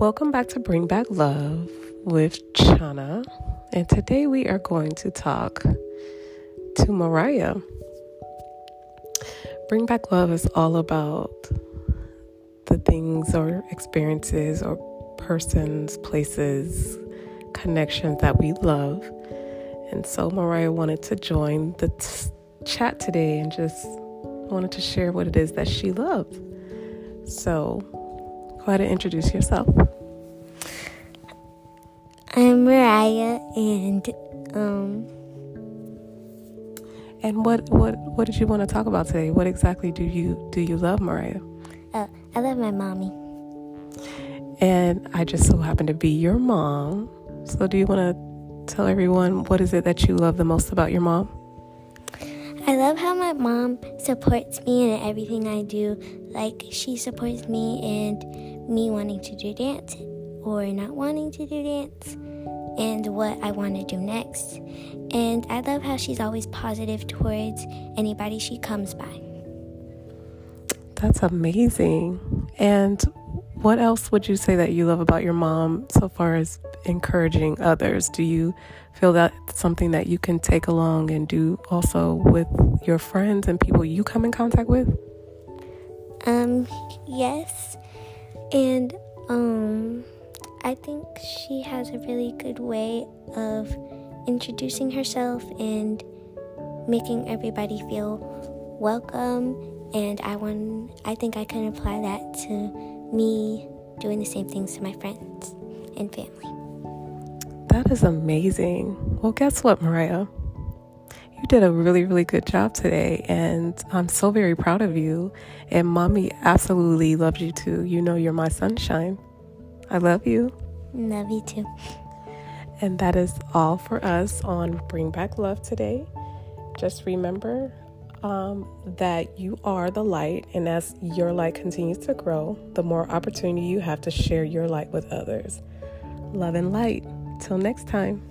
Welcome back to Bring Back Love with Chana. And today we are going to talk to Mariah. Bring Back Love is all about the things or experiences or persons, places, connections that we love. And so Mariah wanted to join the t- chat today and just wanted to share what it is that she loved. So go ahead and introduce yourself. I'm Mariah, and um, And what what what did you want to talk about today? What exactly do you do you love, Mariah? uh, I love my mommy. And I just so happen to be your mom. So do you want to tell everyone what is it that you love the most about your mom? I love how my mom supports me in everything I do. Like she supports me in me wanting to do dance or not wanting to do dance and what I want to do next. And I love how she's always positive towards anybody she comes by. That's amazing. And what else would you say that you love about your mom so far as encouraging others? Do you feel that something that you can take along and do also with your friends and people you come in contact with? Um, yes. And um I think she has a really good way of introducing herself and making everybody feel welcome and I want I think I can apply that to me doing the same things to my friends and family. That is amazing. Well, guess what, Mariah? You did a really, really good job today, and I'm so very proud of you. And mommy absolutely loves you too. You know, you're my sunshine. I love you. Love you too. And that is all for us on Bring Back Love today. Just remember um, that you are the light, and as your light continues to grow, the more opportunity you have to share your light with others. Love and light. Till next time.